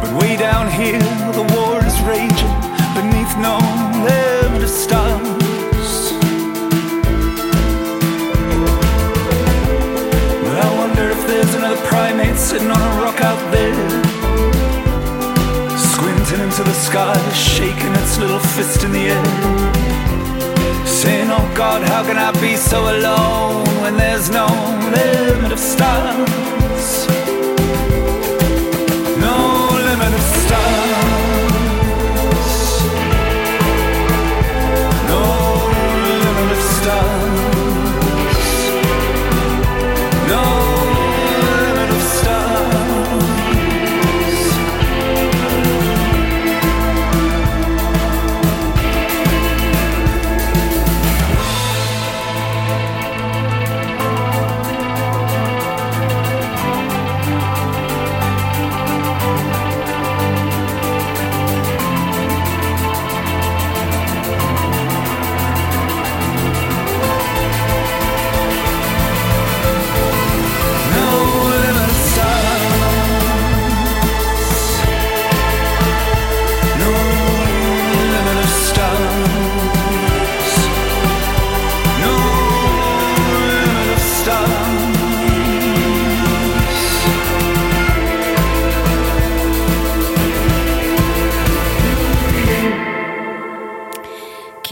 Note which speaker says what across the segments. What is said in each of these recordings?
Speaker 1: But way down here, the war is raging beneath no limit of stars. But I wonder if there's another primate sitting on a rock out there. Squinting into the sky, shaking its little fist in the air. Saying, Oh God, how can I be so alone when there's no limit of stars? Limit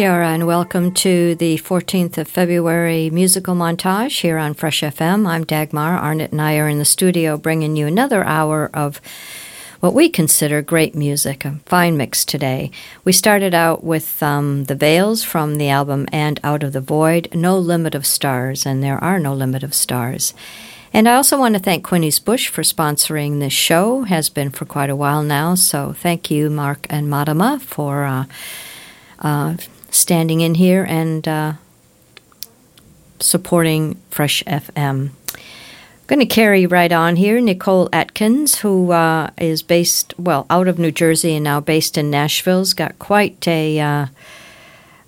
Speaker 2: Kia ora and welcome to the 14th of February musical montage here on Fresh FM. I'm Dagmar. Arnett and I are in the studio bringing you another hour of what we consider great music, a fine mix today. We started out with um, the Veils from the album And Out of the Void, No Limit of Stars, and there are no limit of stars. And I also want to thank Quinney's Bush for sponsoring this show, has been for quite a while now. So thank you, Mark and Madama, for uh, uh, standing in here and uh, supporting Fresh FM. I'm going to carry right on here. Nicole Atkins, who uh, is based, well, out of New Jersey and now based in Nashville's got quite a. Uh,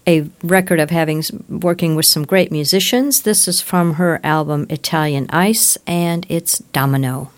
Speaker 2: a record of having working with some great musicians. This is from her album Italian Ice, and it's Domino.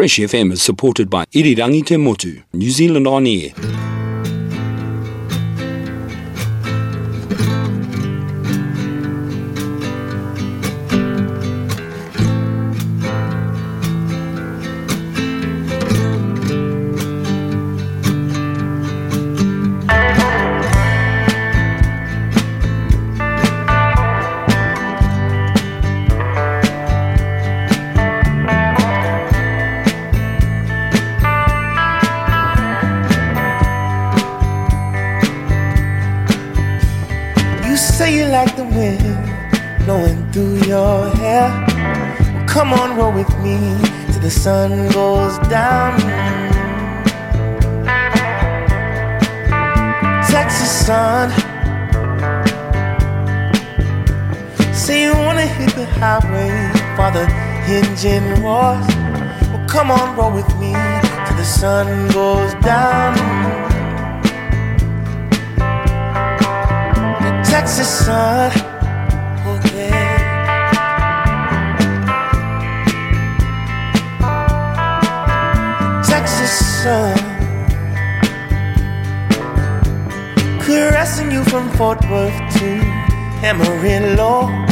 Speaker 3: Fresh FM is supported by Irirangi Te Motu, New Zealand On Air.
Speaker 4: hit the highway while the engine roars. Well, come on, roll with me till the sun goes down. The Texas sun, oh yeah. Texas sun. caressing you from Fort Worth to Amarillo.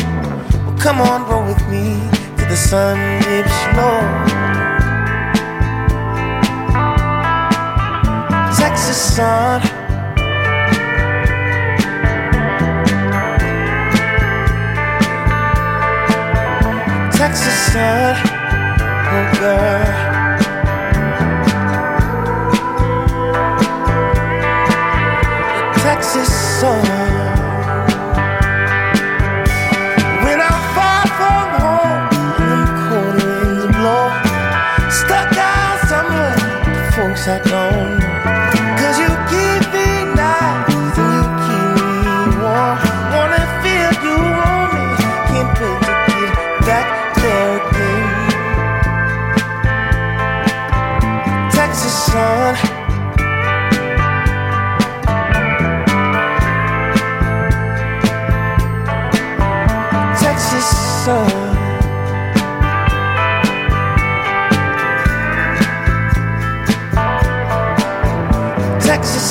Speaker 4: Come on, roll with me to the sun dips low. Texas sun. Texas sun, oh girl. Texas sun. at home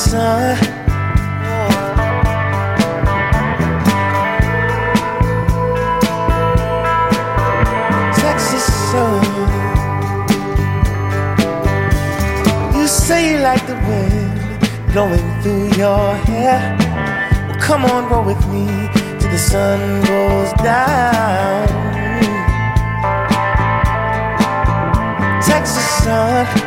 Speaker 4: sun. Texas sun. You say you like the wind blowing through your hair. Well, come on, roll with me till the sun goes down. Texas sun.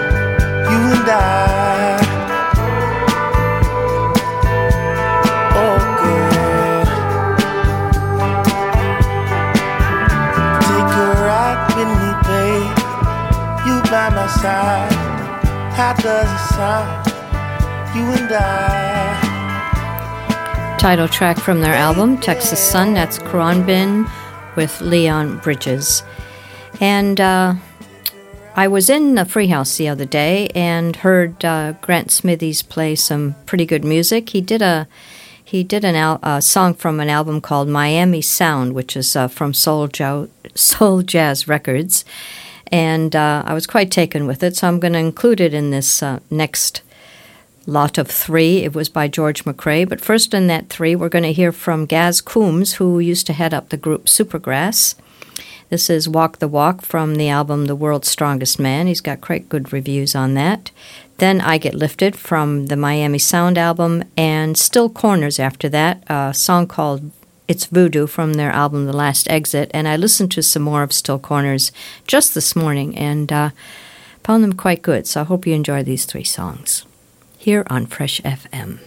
Speaker 4: You and I. Oh. Take a ride with me, babe. You by my side. How does it sound? You and I.
Speaker 2: Title track from their album, Texas Sun. That's Khruangbin with Leon Bridges. And uh, I was in the Free House the other day and heard uh, Grant Smithies play some pretty good music. He did a he did an al- a song from an album called Miami Sound, which is uh, from Soul, jo- Soul Jazz Records and uh, I was quite taken with it. So I'm going to include it in this uh, next lot of three. It was by George McCrae. But first, in that three, we're going to hear from Gaz Coombes, who used to head up the group Supergrass. This is Walk the Walk from the album The World's Strongest Man. He's got quite good reviews on that. Then I Get Lifted from the Miami Sound album, and Still Corners after that, a song called it's Voodoo from their album The Last Exit, and I listened to some more of Still Corners just this morning and uh, found them quite good. So I hope you enjoy these three songs here on Fresh FM.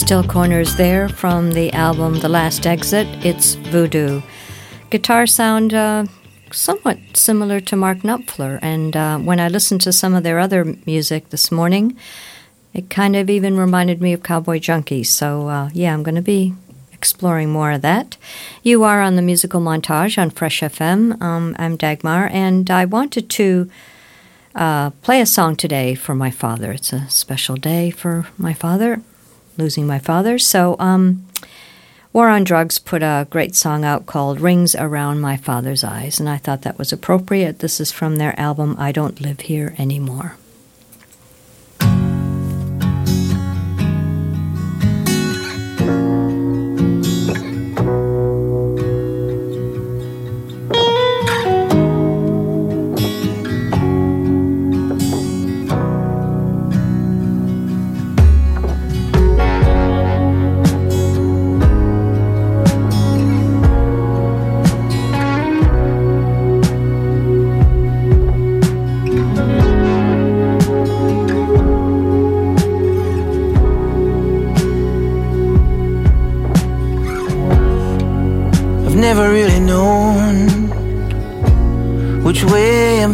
Speaker 2: Still Corners there from the album The Last Exit. It's Voodoo. Guitar sound uh, somewhat similar to Mark Knopfler, and uh, when I listened to some of their other music this morning, it kind of even reminded me of Cowboy Junkies. So, uh, yeah, I'm going to be exploring more of that. You are on the musical montage on Fresh FM. Um, I'm Dagmar, and I wanted to uh, play a song today for my father. It's a special day for my father, losing my father. So, um, War on Drugs put a great song out called Rings Around My Father's Eyes, and I thought that was appropriate. This is from their album I Don't Live Here Anymore.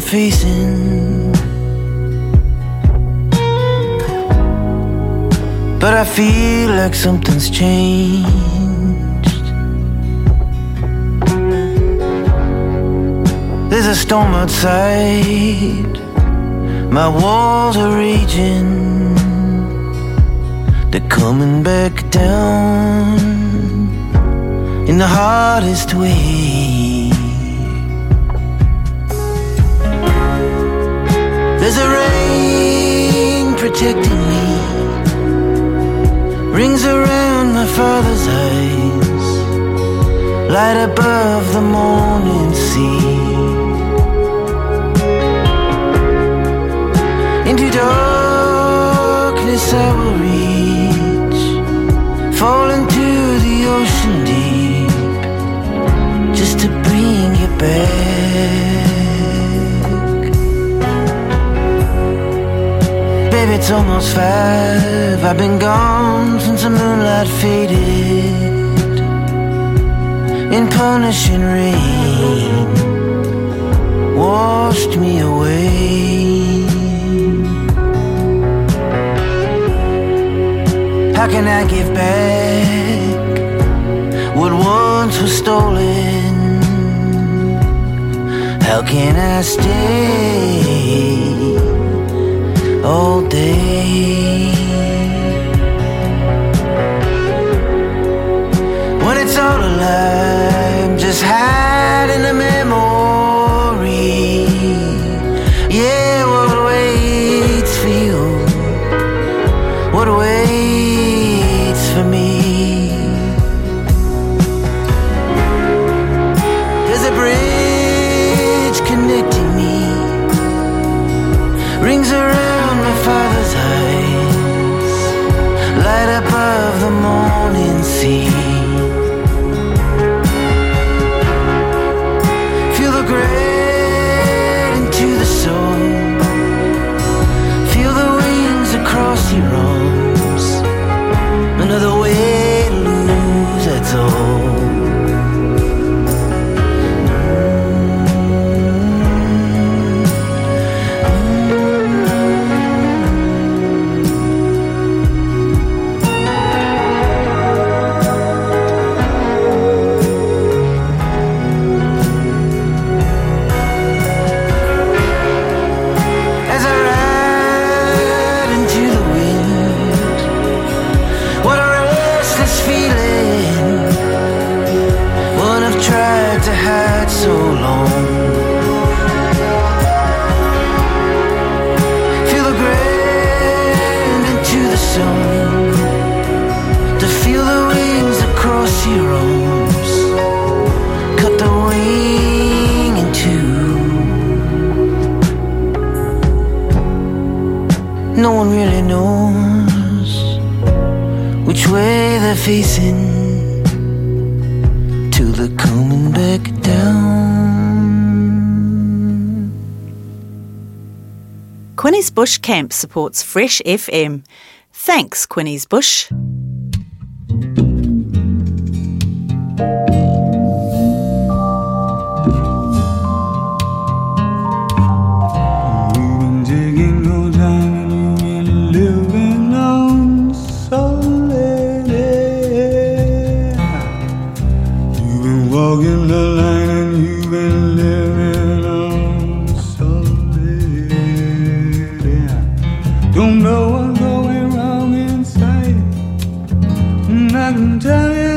Speaker 5: Facing. But I feel like something's changed. There's a storm outside, my walls are raging. They're coming back down in the hardest way. There's a rain protecting me, rings around my father's eyes, light above the morning sea. Into darkness I will reach, fall into the ocean deep Just to bring you back. Baby, it's almost five. I've been gone since the moonlight faded in punishing rain, washed me away. How can I give back what once was stolen? How can I stay all day? When it's all alive, just hide in the memory.
Speaker 6: Bush Camp supports Fresh FM. Thanks, Quinney's Bush.
Speaker 7: 等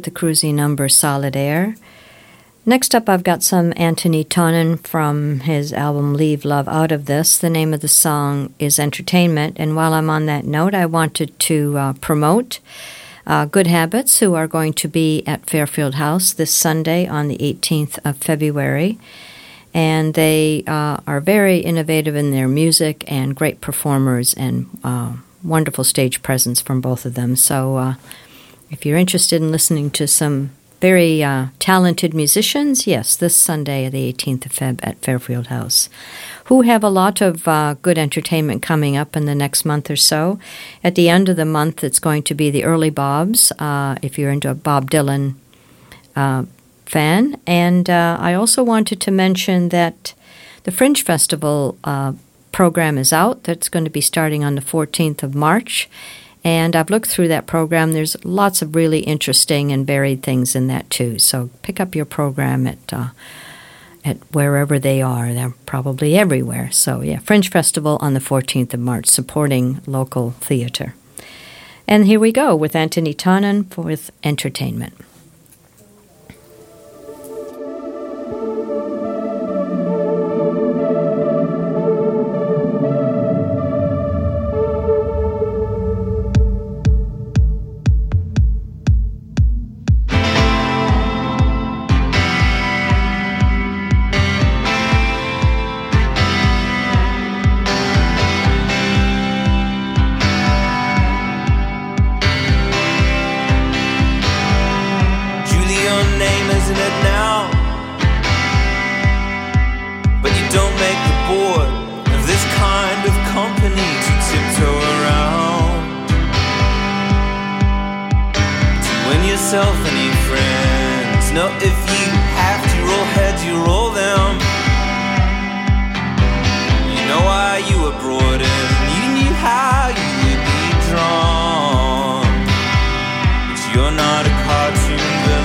Speaker 2: with the cruisy number Solid Air. Next up, I've got some Anthony Tonnon from his album Leave Love Out of This. The name of the song is Entertainment. And while I'm on that note, I wanted to uh, promote uh, Good Habits, who are going to be at Fairfield House this Sunday on the 18th of February. And they uh, are very innovative in their music and great performers and uh, wonderful stage presence from both of them. So uh, if you're interested in listening to some very uh, talented musicians, yes, this Sunday, the 18th of Feb at Fairfield House, who have a lot of uh, good entertainment coming up in the next month or so. At the end of the month, it's going to be the Early Bobs, uh, if you're into a Bob Dylan uh, fan. And uh, I also wanted to mention that the Fringe Festival uh, program is out. That's going to be starting on the 14th of March and I've looked through that program. There's lots of really interesting and varied things in that too. So pick up your program at uh, at wherever they are. They're probably everywhere. So yeah, Fringe Festival on the 14th of March, supporting local theater. And here we go with Anthony Tonnon with entertainment.
Speaker 8: to the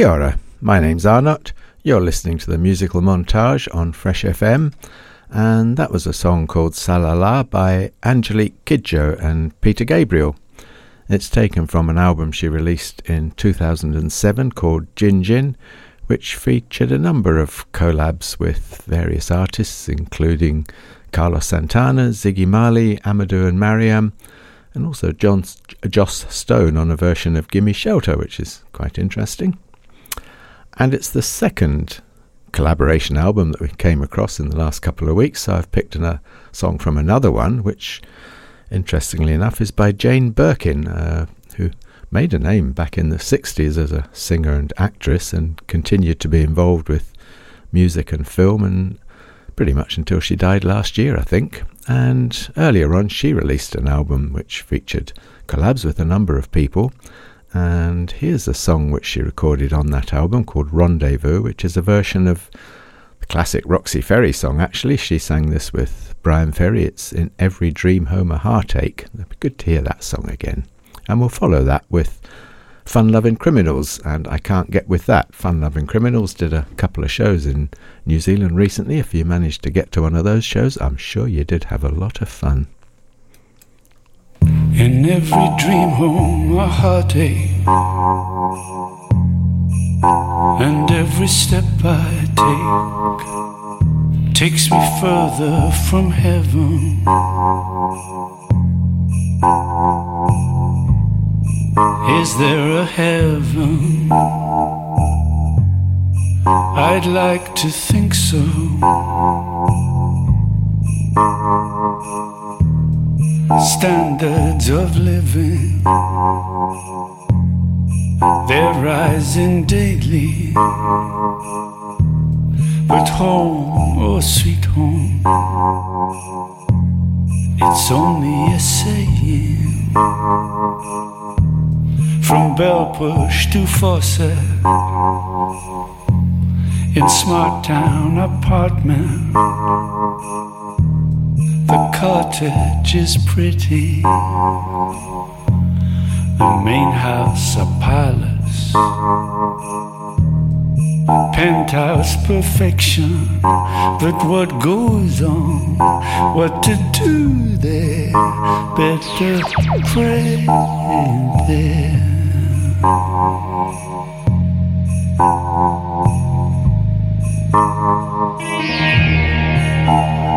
Speaker 9: Kia ora. My name's Arnott. You're listening to the musical montage on Fresh FM, and that was a song called Salala by Angelique Kidjo and Peter Gabriel. It's taken from an album she released in 2007 called Djin Djin, which featured a number of collabs with various artists, including Carlos Santana, Ziggy Marley, Amadou and Mariam, and also John, Joss Stone on a version of Gimme Shelter, which is quite interesting. And it's the second collaboration album that we came across in the last couple of weeks, so I've picked a song from another one, which, interestingly enough, is by Jane Birkin, uh, who made a name back in the 60s as a singer and actress and continued to be involved with music and film and pretty much until she died last year, I think. And earlier on, she released an album which featured collabs with a number of people. And here's a song which she recorded on that album called Rendezvous, which is a version of the classic Roxy Ferry song. Actually, she sang this with Bryan Ferry. It's in Every Dream Home a Heartache. It'd be good to hear that song again. And we'll follow that with Fun Loving Criminals, and I can't get with that. Fun Loving Criminals did a couple of shows in New Zealand recently. If you managed to get to one of those shows, I'm sure you did have a lot of fun.
Speaker 1: In every dream home a heartache And every step I take Takes me further from heaven. Is there a heaven? I'd like to think so standards of living. They're rising daily. But home, oh sweet home, it's only a saying. From Bell Push to faucet, in Smart Town apartment cottage is pretty, the main house a palace, penthouse perfection. But what goes on, what to do there, better pray there.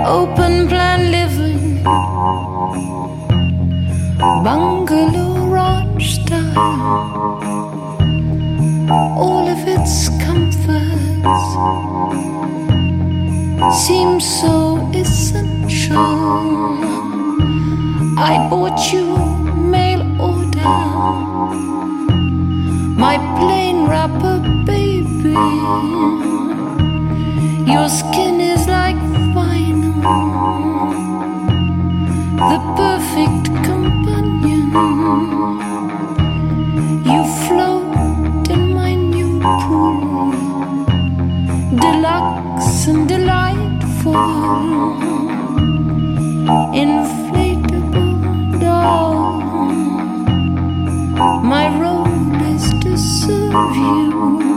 Speaker 10: Open. Bungalow ranch style, all of its comforts seem so essential. I bought you mail order, my plain wrapper, baby. Your skin is like vinyl the perfect companion. You float in my new pool, deluxe and delightful, inflatable doll. My role is to serve you.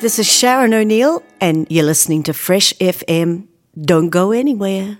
Speaker 6: This is Sharon O'Neill, and you're listening to Fresh FM. Don't go anywhere.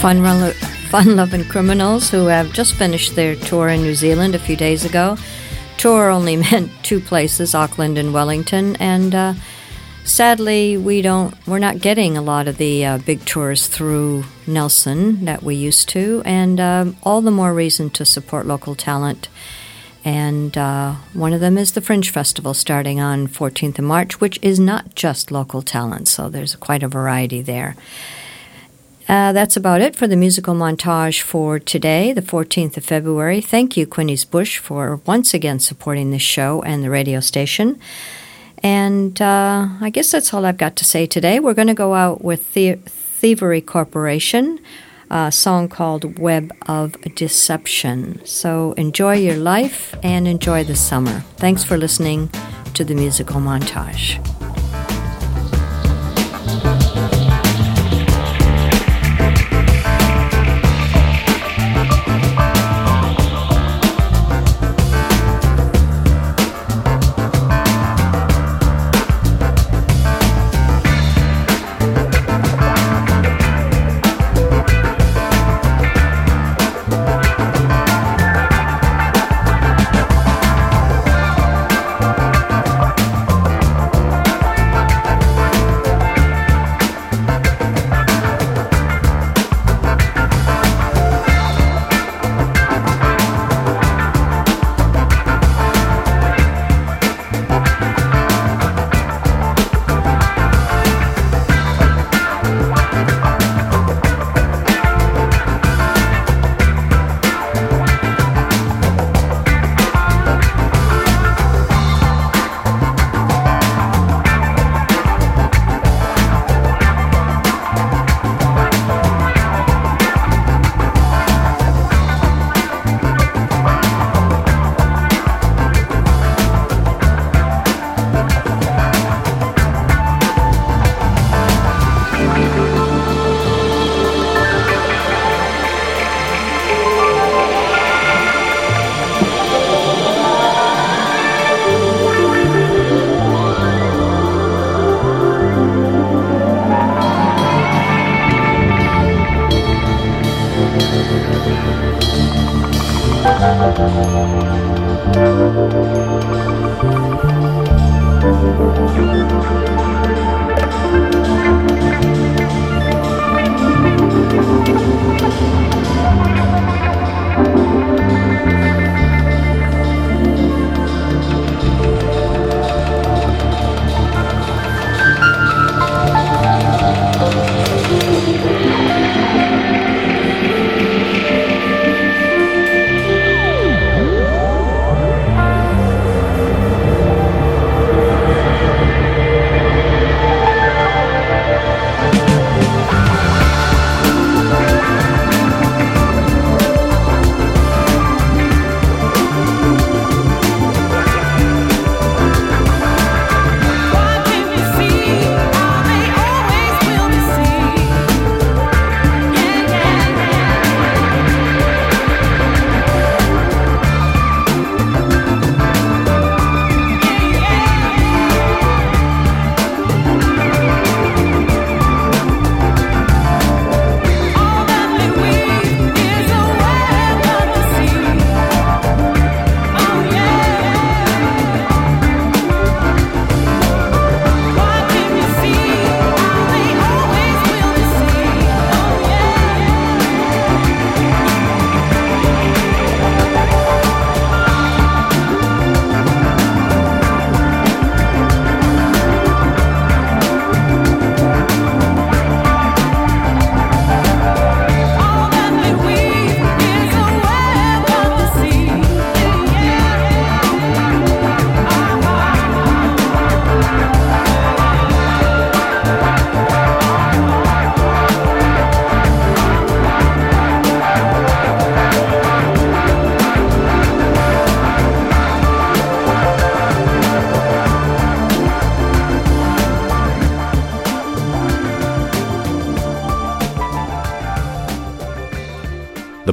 Speaker 2: Fun, fun loving criminals who have just finished their tour in New Zealand a few days ago. Tour only meant two places, Auckland and Wellington, and uh, sadly, we don't. We're not getting a lot of the uh, big tours through Nelson that we used to, and um, all the more reason to support local talent. And uh, one of them is the Fringe Festival starting on 14th of March, which is not just local talent, so there's quite a variety there. Uh, that's about it for the musical montage for today, the 14th of February. Thank you, Quinney's Bush, for once again supporting this show and the radio station. And uh, I guess that's all I've got to say today. We're going to go out with the- Thievery Corporation, a song called Web of Deception. So enjoy your life and enjoy the summer. Thanks for listening to the musical montage.